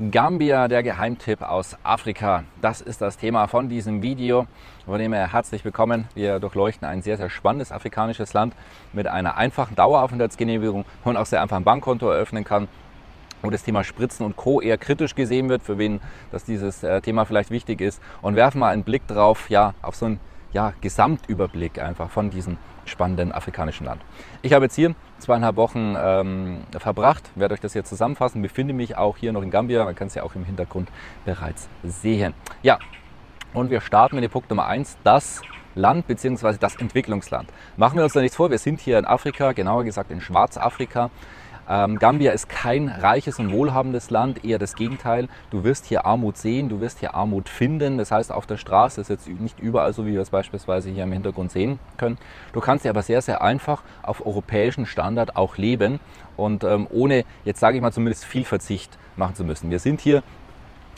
Gambia, der Geheimtipp aus Afrika. Das ist das Thema von diesem Video. Von dem her herzlich willkommen. Wir durchleuchten ein sehr, sehr spannendes afrikanisches Land mit einer einfachen Daueraufenthaltsgenehmigung und auch sehr einfachen Bankkonto eröffnen kann wo das Thema Spritzen und Co. eher kritisch gesehen wird, für wen das dieses äh, Thema vielleicht wichtig ist. Und werfen mal einen Blick drauf, ja, auf so einen ja, Gesamtüberblick einfach von diesem spannenden afrikanischen Land. Ich habe jetzt hier zweieinhalb Wochen ähm, verbracht, werde euch das hier zusammenfassen, befinde mich auch hier noch in Gambia, man kann es ja auch im Hintergrund bereits sehen. Ja, und wir starten mit dem Punkt Nummer eins, das Land bzw. das Entwicklungsland. Machen wir uns da nichts vor, wir sind hier in Afrika, genauer gesagt in Schwarzafrika. Ähm, Gambia ist kein reiches und wohlhabendes Land, eher das Gegenteil. Du wirst hier Armut sehen, du wirst hier Armut finden. Das heißt, auf der Straße ist jetzt nicht überall so, wie wir es beispielsweise hier im Hintergrund sehen können. Du kannst hier aber sehr, sehr einfach auf europäischen Standard auch leben und ähm, ohne, jetzt sage ich mal zumindest viel Verzicht machen zu müssen. Wir sind hier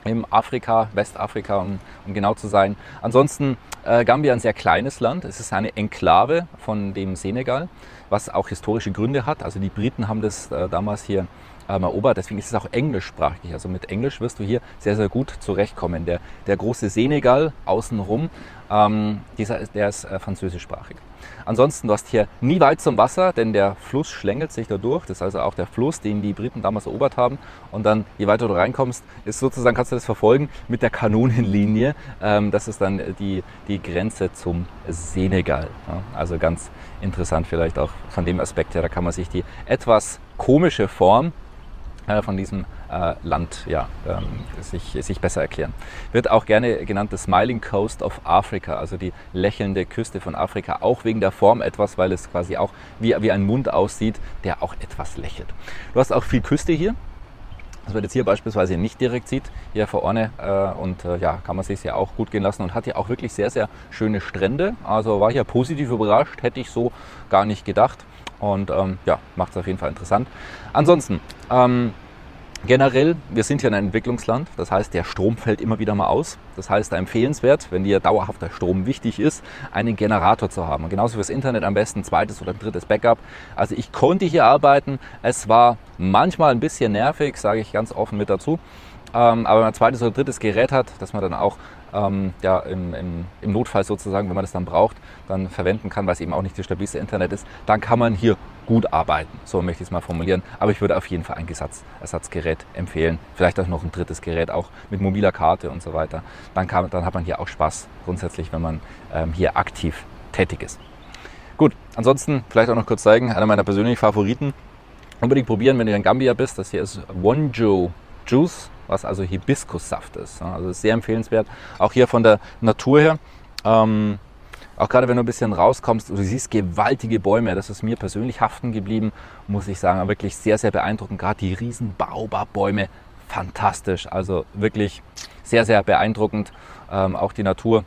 im Afrika, Westafrika, um, um, genau zu sein. Ansonsten äh, Gambia ein sehr kleines Land. Es ist eine Enklave von dem Senegal was auch historische Gründe hat. Also die Briten haben das äh, damals hier ähm, erobert, deswegen ist es auch englischsprachig. Also mit Englisch wirst du hier sehr, sehr gut zurechtkommen. Der, der große Senegal außenrum, ähm, dieser, der ist äh, französischsprachig. Ansonsten, du hast hier nie weit zum Wasser, denn der Fluss schlängelt sich da durch. Das ist also auch der Fluss, den die Briten damals erobert haben. Und dann, je weiter du reinkommst, ist sozusagen, kannst du das verfolgen mit der Kanonenlinie. Ähm, das ist dann die, die Grenze zum Senegal. Ja, also ganz interessant vielleicht auch von dem Aspekt her. Da kann man sich die etwas komische Form von diesem äh, Land ja, ähm, sich, sich besser erklären. Wird auch gerne genannt the Smiling Coast of Africa, also die lächelnde Küste von Afrika, auch wegen der Form etwas, weil es quasi auch wie, wie ein Mund aussieht, der auch etwas lächelt. Du hast auch viel Küste hier, was man jetzt hier beispielsweise nicht direkt sieht, hier vor Orne. Äh, und äh, ja, kann man sich ja auch gut gehen lassen und hat hier auch wirklich sehr, sehr schöne Strände. Also war hier positiv überrascht, hätte ich so gar nicht gedacht. Und ähm, ja, macht es auf jeden Fall interessant. Ansonsten, ähm, Generell, wir sind hier ein Entwicklungsland, das heißt, der Strom fällt immer wieder mal aus. Das heißt, empfehlenswert, wenn dir dauerhafter Strom wichtig ist, einen Generator zu haben. Und genauso fürs Internet am besten zweites oder drittes Backup. Also ich konnte hier arbeiten. Es war manchmal ein bisschen nervig, sage ich ganz offen mit dazu. Ähm, aber wenn man ein zweites oder drittes Gerät hat, dass man dann auch ähm, ja, im, im, im, Notfall sozusagen, wenn man das dann braucht, dann verwenden kann, weil es eben auch nicht das stabilste Internet ist, dann kann man hier gut arbeiten. So möchte ich es mal formulieren. Aber ich würde auf jeden Fall ein Gesatz, Ersatzgerät empfehlen. Vielleicht auch noch ein drittes Gerät, auch mit mobiler Karte und so weiter. Dann, kann, dann hat man hier auch Spaß grundsätzlich, wenn man ähm, hier aktiv tätig ist. Gut, ansonsten vielleicht auch noch kurz zeigen, einer meiner persönlichen Favoriten. Unbedingt probieren, wenn du in Gambia bist. Das hier ist Wonjo Juice was also Hibiskussaft ist. Also sehr empfehlenswert. Auch hier von der Natur her. Ähm, auch gerade wenn du ein bisschen rauskommst, du siehst gewaltige Bäume. Das ist mir persönlich haften geblieben, muss ich sagen. Wirklich sehr, sehr beeindruckend. Gerade die riesen Baobab-Bäume, fantastisch. Also wirklich sehr, sehr beeindruckend. Ähm, auch die Natur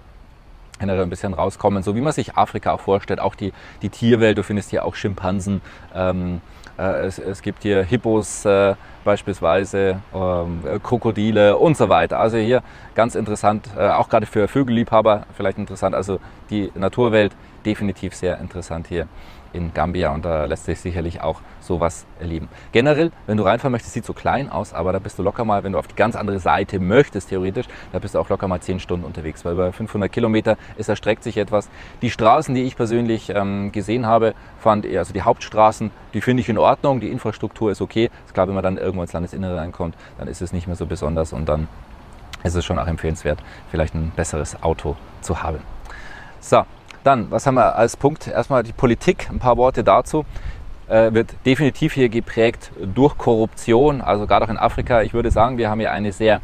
generell ein bisschen rauskommen, so wie man sich Afrika auch vorstellt. Auch die, die Tierwelt, du findest hier auch Schimpansen. Ähm, äh, es, es, gibt hier Hippos äh, beispielsweise, ähm, Krokodile und so weiter. Also hier ganz interessant, äh, auch gerade für Vögelliebhaber vielleicht interessant. Also die Naturwelt definitiv sehr interessant hier in Gambia und da lässt sich sicherlich auch sowas erleben. Generell, wenn du reinfahren möchtest, sieht so klein aus, aber da bist du locker mal, wenn du auf die ganz andere Seite möchtest, theoretisch, da bist du auch locker mal 10 Stunden unterwegs, weil über 500 Kilometer ist, erstreckt sich etwas. Die Straßen, die ich persönlich ähm, gesehen habe, fand also die Hauptstraßen, die finde ich in Ordnung, die Infrastruktur ist okay. Ist klar, wenn man dann irgendwo ins Landesinnere reinkommt, dann ist es nicht mehr so besonders und dann ist es schon auch empfehlenswert, vielleicht ein besseres Auto zu haben. So, dann, was haben wir als Punkt? Erstmal die Politik, ein paar Worte dazu. Äh, wird definitiv hier geprägt durch Korruption, also gerade auch in Afrika. Ich würde sagen, wir haben hier eine sehr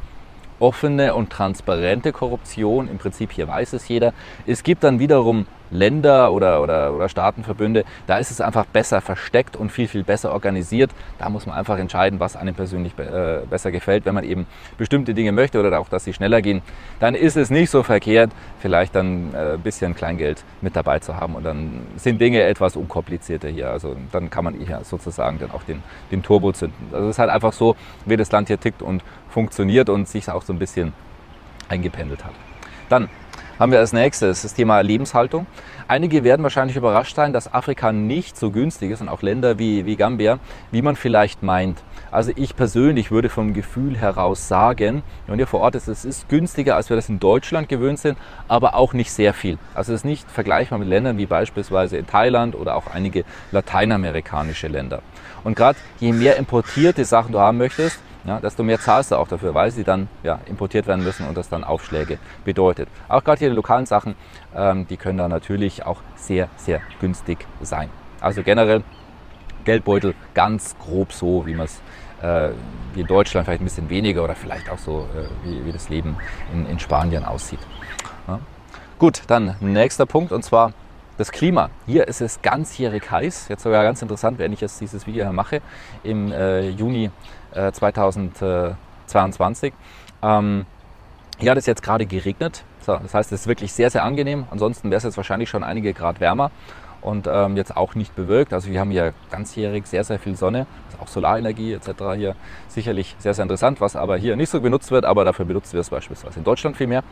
offene und transparente Korruption. Im Prinzip hier weiß es jeder. Es gibt dann wiederum Länder oder, oder, oder Staatenverbünde, da ist es einfach besser versteckt und viel, viel besser organisiert. Da muss man einfach entscheiden, was einem persönlich äh, besser gefällt. Wenn man eben bestimmte Dinge möchte oder auch, dass sie schneller gehen, dann ist es nicht so verkehrt, vielleicht dann äh, ein bisschen Kleingeld mit dabei zu haben und dann sind Dinge etwas unkomplizierter hier. Also dann kann man hier sozusagen dann auch den, den Turbo zünden. Also es ist halt einfach so, wie das Land hier tickt und funktioniert und sich auch so ein bisschen eingependelt hat. Dann haben wir als nächstes das Thema Lebenshaltung. Einige werden wahrscheinlich überrascht sein, dass Afrika nicht so günstig ist und auch Länder wie, wie Gambia, wie man vielleicht meint. Also ich persönlich würde vom Gefühl heraus sagen, wenn ihr vor Ort ist, es ist günstiger, als wir das in Deutschland gewöhnt sind, aber auch nicht sehr viel. Also es ist nicht vergleichbar mit Ländern wie beispielsweise in Thailand oder auch einige lateinamerikanische Länder. Und gerade je mehr importierte Sachen du haben möchtest, ja, desto mehr zahlst du auch dafür, weil sie dann ja, importiert werden müssen und das dann Aufschläge bedeutet. Auch gerade hier die lokalen Sachen, ähm, die können da natürlich auch sehr, sehr günstig sein. Also generell Geldbeutel ganz grob so, wie man es äh, wie in Deutschland vielleicht ein bisschen weniger oder vielleicht auch so, äh, wie, wie das Leben in, in Spanien aussieht. Ja. Gut, dann nächster Punkt und zwar das Klima. Hier ist es ganzjährig heiß. Jetzt sogar ganz interessant, wenn ich jetzt dieses Video mache, im äh, Juni 2022. Ähm, hier hat es jetzt gerade geregnet. So, das heißt, es ist wirklich sehr, sehr angenehm. Ansonsten wäre es jetzt wahrscheinlich schon einige Grad wärmer und ähm, jetzt auch nicht bewölkt. Also wir haben hier ganzjährig sehr, sehr viel Sonne, auch Solarenergie etc. hier sicherlich sehr, sehr interessant, was aber hier nicht so benutzt wird, aber dafür benutzt wird es beispielsweise in Deutschland viel mehr.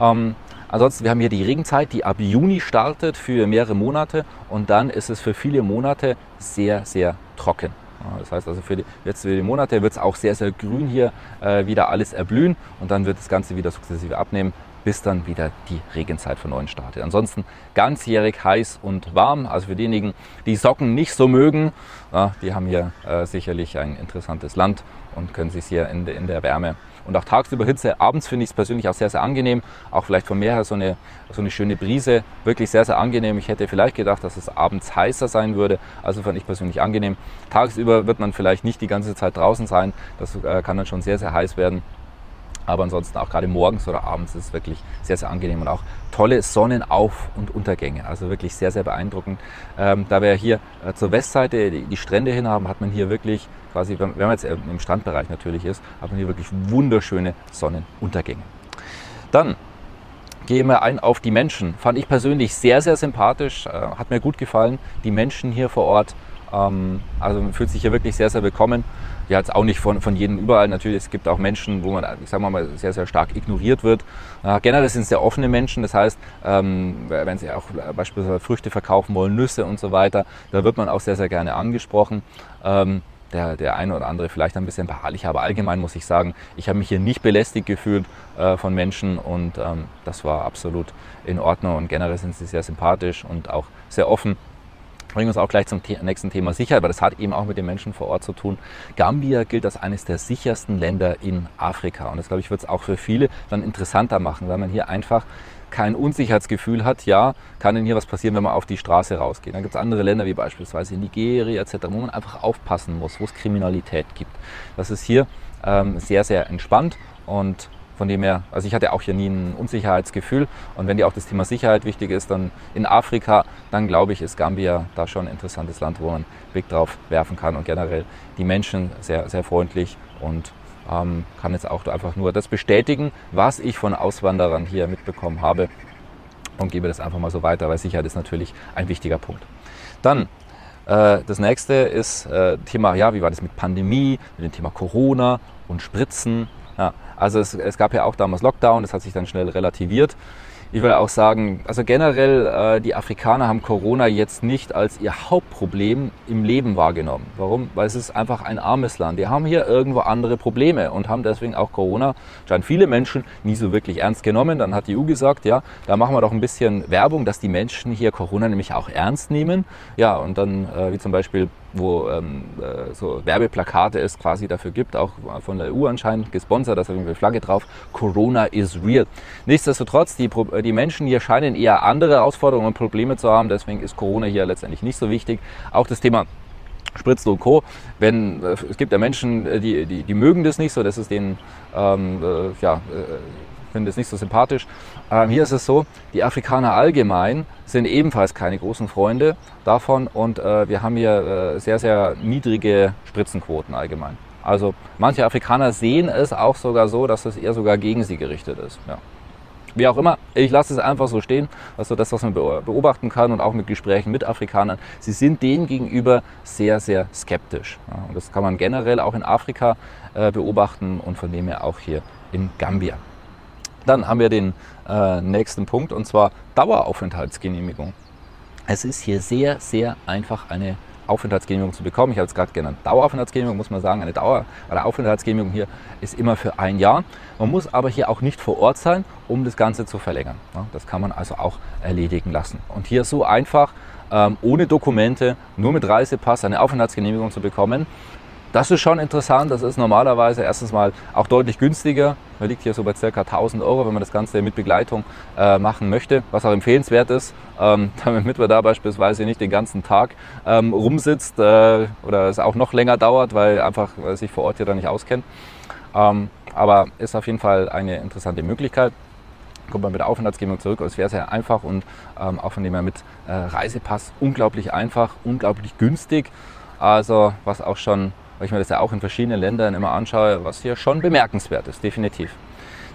Ähm, ansonsten, wir haben hier die Regenzeit, die ab Juni startet für mehrere Monate und dann ist es für viele Monate sehr, sehr trocken. Das heißt also für die, jetzt für die Monate wird es auch sehr, sehr grün hier äh, wieder alles erblühen und dann wird das Ganze wieder sukzessive abnehmen, bis dann wieder die Regenzeit von neuem startet. Ansonsten ganzjährig heiß und warm. Also für diejenigen, die Socken nicht so mögen, ja, die haben hier äh, sicherlich ein interessantes Land und können sich hier in, de, in der Wärme und auch tagsüber Hitze. Abends finde ich es persönlich auch sehr, sehr angenehm. Auch vielleicht von mir her so eine, so eine schöne Brise. Wirklich sehr, sehr angenehm. Ich hätte vielleicht gedacht, dass es abends heißer sein würde. Also fand ich persönlich angenehm. Tagsüber wird man vielleicht nicht die ganze Zeit draußen sein. Das äh, kann dann schon sehr, sehr heiß werden. Aber ansonsten auch gerade morgens oder abends ist es wirklich sehr, sehr angenehm und auch tolle Sonnenauf- und Untergänge. Also wirklich sehr, sehr beeindruckend. Ähm, da wir hier äh, zur Westseite die, die, Strände hin haben, hat man hier wirklich quasi, wenn, man jetzt äh, im Strandbereich natürlich ist, hat man hier wirklich wunderschöne Sonnenuntergänge. Dann gehen wir ein auf die Menschen. Fand ich persönlich sehr, sehr sympathisch, äh, hat mir gut gefallen. Die Menschen hier vor Ort, ähm, also man fühlt sich hier wirklich sehr, sehr willkommen ja jetzt auch nicht von, von jedem überall. Natürlich, es gibt auch Menschen, wo man, ich sage mal, sehr, sehr stark ignoriert wird. Äh, generell sind es sehr offene Menschen. Das heißt, ähm, wenn sie auch beispielsweise Früchte verkaufen wollen, Nüsse und so weiter, da wird man auch sehr, sehr gerne angesprochen. Ähm, der, der eine oder andere vielleicht ein bisschen beharrlich, aber allgemein muss ich sagen, ich habe mich hier nicht belästigt gefühlt äh, von Menschen und ähm, das war absolut in Ordnung und generell sind sie sehr sympathisch und auch sehr offen bringen uns auch gleich zum nächsten Thema Sicherheit, weil das hat eben auch mit den Menschen vor Ort zu tun. Gambia gilt als eines der sichersten Länder in Afrika. Und das, glaube ich, wird es auch für viele dann interessanter machen, weil man hier einfach kein Unsicherheitsgefühl hat, ja, kann denn hier was passieren, wenn man auf die Straße rausgeht. Dann gibt es andere Länder wie beispielsweise Nigeria etc., wo man einfach aufpassen muss, wo es Kriminalität gibt. Das ist hier ähm, sehr, sehr entspannt und von dem her, also ich hatte auch hier nie ein Unsicherheitsgefühl. Und wenn dir auch das Thema Sicherheit wichtig ist, dann in Afrika, dann glaube ich, ist Gambia da schon ein interessantes Land, wo man einen Blick drauf werfen kann. Und generell die Menschen sehr, sehr freundlich und ähm, kann jetzt auch einfach nur das bestätigen, was ich von Auswanderern hier mitbekommen habe und gebe das einfach mal so weiter, weil Sicherheit ist natürlich ein wichtiger Punkt. Dann äh, das nächste ist äh, Thema, ja, wie war das mit Pandemie, mit dem Thema Corona und Spritzen. Ja, also es, es gab ja auch damals Lockdown, das hat sich dann schnell relativiert. Ich will auch sagen, also generell, äh, die Afrikaner haben Corona jetzt nicht als ihr Hauptproblem im Leben wahrgenommen. Warum? Weil es ist einfach ein armes Land. Die haben hier irgendwo andere Probleme und haben deswegen auch Corona, scheinen viele Menschen nie so wirklich ernst genommen. Dann hat die EU gesagt, ja, da machen wir doch ein bisschen Werbung, dass die Menschen hier Corona nämlich auch ernst nehmen. Ja, und dann, äh, wie zum Beispiel wo ähm, äh, so Werbeplakate es quasi dafür gibt, auch von der EU anscheinend gesponsert, da ist auf jeden Flagge drauf, Corona is real. Nichtsdestotrotz, die, die Menschen hier scheinen eher andere Herausforderungen und Probleme zu haben, deswegen ist Corona hier letztendlich nicht so wichtig. Auch das Thema Spritzen und Co. Wenn, äh, es gibt ja Menschen, äh, die, die, die mögen das nicht so, das ist denen ähm, äh, ja, äh, finde es nicht so sympathisch. Ähm, hier ist es so, die Afrikaner allgemein sind ebenfalls keine großen Freunde davon und äh, wir haben hier äh, sehr, sehr niedrige Spritzenquoten allgemein. Also manche Afrikaner sehen es auch sogar so, dass es eher sogar gegen sie gerichtet ist. Ja. Wie auch immer, ich lasse es einfach so stehen. Also das, was man beobachten kann und auch mit Gesprächen mit Afrikanern, sie sind denen gegenüber sehr, sehr skeptisch. Und das kann man generell auch in Afrika äh, beobachten und von dem her auch hier in Gambia. Dann haben wir den äh, nächsten Punkt und zwar Daueraufenthaltsgenehmigung. Es ist hier sehr, sehr einfach eine Aufenthaltsgenehmigung zu bekommen. Ich habe es gerade genannt. Daueraufenthaltsgenehmigung muss man sagen, eine Dauer- oder Aufenthaltsgenehmigung hier ist immer für ein Jahr. Man muss aber hier auch nicht vor Ort sein, um das Ganze zu verlängern. Das kann man also auch erledigen lassen. Und hier so einfach, ähm, ohne Dokumente, nur mit Reisepass eine Aufenthaltsgenehmigung zu bekommen. Das ist schon interessant. Das ist normalerweise erstens mal auch deutlich günstiger. Man liegt hier so bei ca. 1000 Euro, wenn man das Ganze mit Begleitung äh, machen möchte, was auch empfehlenswert ist, ähm, damit man da beispielsweise nicht den ganzen Tag ähm, rumsitzt äh, oder es auch noch länger dauert, weil einfach weil sich vor Ort hier da nicht auskennt. Ähm, aber ist auf jeden Fall eine interessante Möglichkeit kommt man mit der Aufenthaltsgenehmigung zurück. Es wäre sehr einfach und ähm, auch von dem her mit äh, Reisepass unglaublich einfach, unglaublich günstig. Also was auch schon weil ich mir das ja auch in verschiedenen Ländern immer anschaue, was hier schon bemerkenswert ist, definitiv.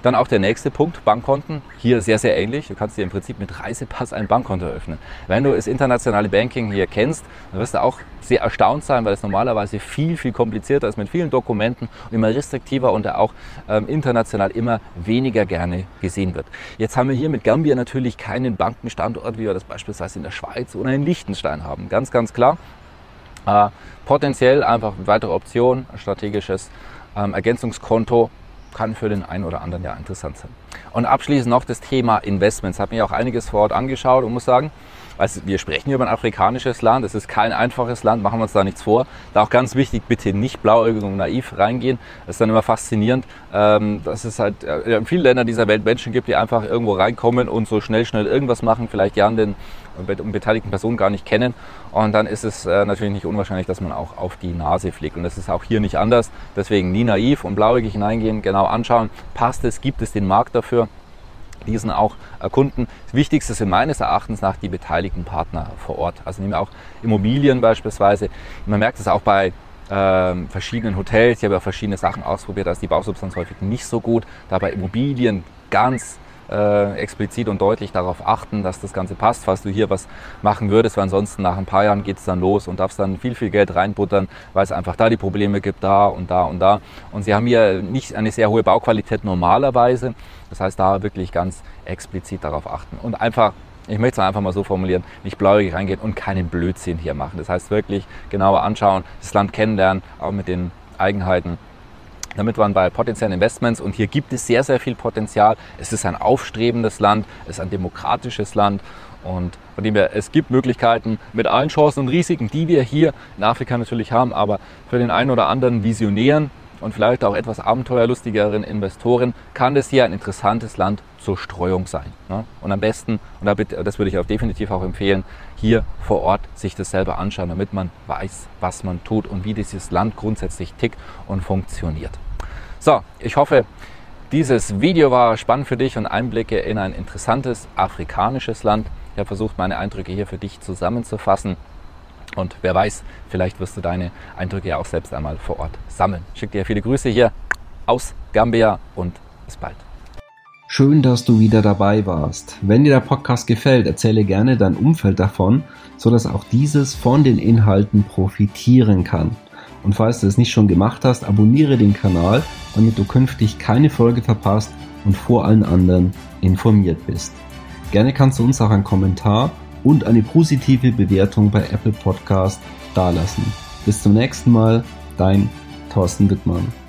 Dann auch der nächste Punkt, Bankkonten. Hier sehr, sehr ähnlich. Du kannst dir im Prinzip mit Reisepass ein Bankkonto eröffnen. Wenn du das internationale Banking hier kennst, dann wirst du auch sehr erstaunt sein, weil es normalerweise viel, viel komplizierter ist mit vielen Dokumenten und immer restriktiver und auch ähm, international immer weniger gerne gesehen wird. Jetzt haben wir hier mit Gambia natürlich keinen Bankenstandort, wie wir das beispielsweise in der Schweiz oder in Liechtenstein haben. Ganz, ganz klar. Äh, potenziell einfach weitere Option, strategisches ähm, Ergänzungskonto kann für den einen oder anderen ja interessant sein. Und abschließend noch das Thema Investments. Ich habe mir auch einiges vor Ort angeschaut und muss sagen, also wir sprechen hier über ein afrikanisches Land, es ist kein einfaches Land, machen wir uns da nichts vor. Da auch ganz wichtig, bitte nicht blauäugig und naiv reingehen. Das ist dann immer faszinierend, ähm, dass es halt äh, in vielen Ländern dieser Welt Menschen gibt, die einfach irgendwo reinkommen und so schnell, schnell irgendwas machen, vielleicht ja an den beteiligten Personen gar nicht kennen. Und dann ist es äh, natürlich nicht unwahrscheinlich, dass man auch auf die Nase fliegt. Und das ist auch hier nicht anders. Deswegen nie naiv und blauäugig hineingehen, genau anschauen, passt es, gibt es den Markt dafür diesen auch erkunden. Das Wichtigste sind meines Erachtens nach die beteiligten Partner vor Ort. Also nehmen wir auch Immobilien beispielsweise. Man merkt es auch bei ähm, verschiedenen Hotels. Ich habe ja verschiedene Sachen ausprobiert, da ist die Bausubstanz häufig nicht so gut. Dabei Immobilien ganz äh, explizit und deutlich darauf achten, dass das Ganze passt, falls du hier was machen würdest, weil ansonsten nach ein paar Jahren geht es dann los und darfst dann viel, viel Geld reinbuttern, weil es einfach da die Probleme gibt, da und da und da. Und sie haben hier nicht eine sehr hohe Bauqualität normalerweise. Das heißt, da wirklich ganz explizit darauf achten und einfach ich möchte es einfach mal so formulieren, nicht blauig reingehen und keinen Blödsinn hier machen. Das heißt wirklich genauer anschauen, das Land kennenlernen, auch mit den Eigenheiten damit waren bei potenziellen Investments und hier gibt es sehr, sehr viel Potenzial. Es ist ein aufstrebendes Land, es ist ein demokratisches Land und von dem her, es gibt Möglichkeiten mit allen Chancen und Risiken, die wir hier in Afrika natürlich haben, aber für den einen oder anderen Visionären und vielleicht auch etwas abenteuerlustigeren Investoren kann das hier ein interessantes Land zur Streuung sein. Ne? Und am besten, und das würde ich auch definitiv auch empfehlen, hier vor Ort sich das selber anschauen, damit man weiß, was man tut und wie dieses Land grundsätzlich tickt und funktioniert. So, ich hoffe, dieses Video war spannend für dich und Einblicke in ein interessantes afrikanisches Land. Ich habe versucht, meine Eindrücke hier für dich zusammenzufassen. Und wer weiß, vielleicht wirst du deine Eindrücke ja auch selbst einmal vor Ort sammeln. Ich schicke dir viele Grüße hier aus Gambia und bis bald. Schön, dass du wieder dabei warst. Wenn dir der Podcast gefällt, erzähle gerne dein Umfeld davon, sodass auch dieses von den Inhalten profitieren kann. Und falls du es nicht schon gemacht hast, abonniere den Kanal, damit du künftig keine Folge verpasst und vor allen anderen informiert bist. Gerne kannst du uns auch einen Kommentar und eine positive Bewertung bei Apple Podcast dalassen. Bis zum nächsten Mal, dein Thorsten Wittmann.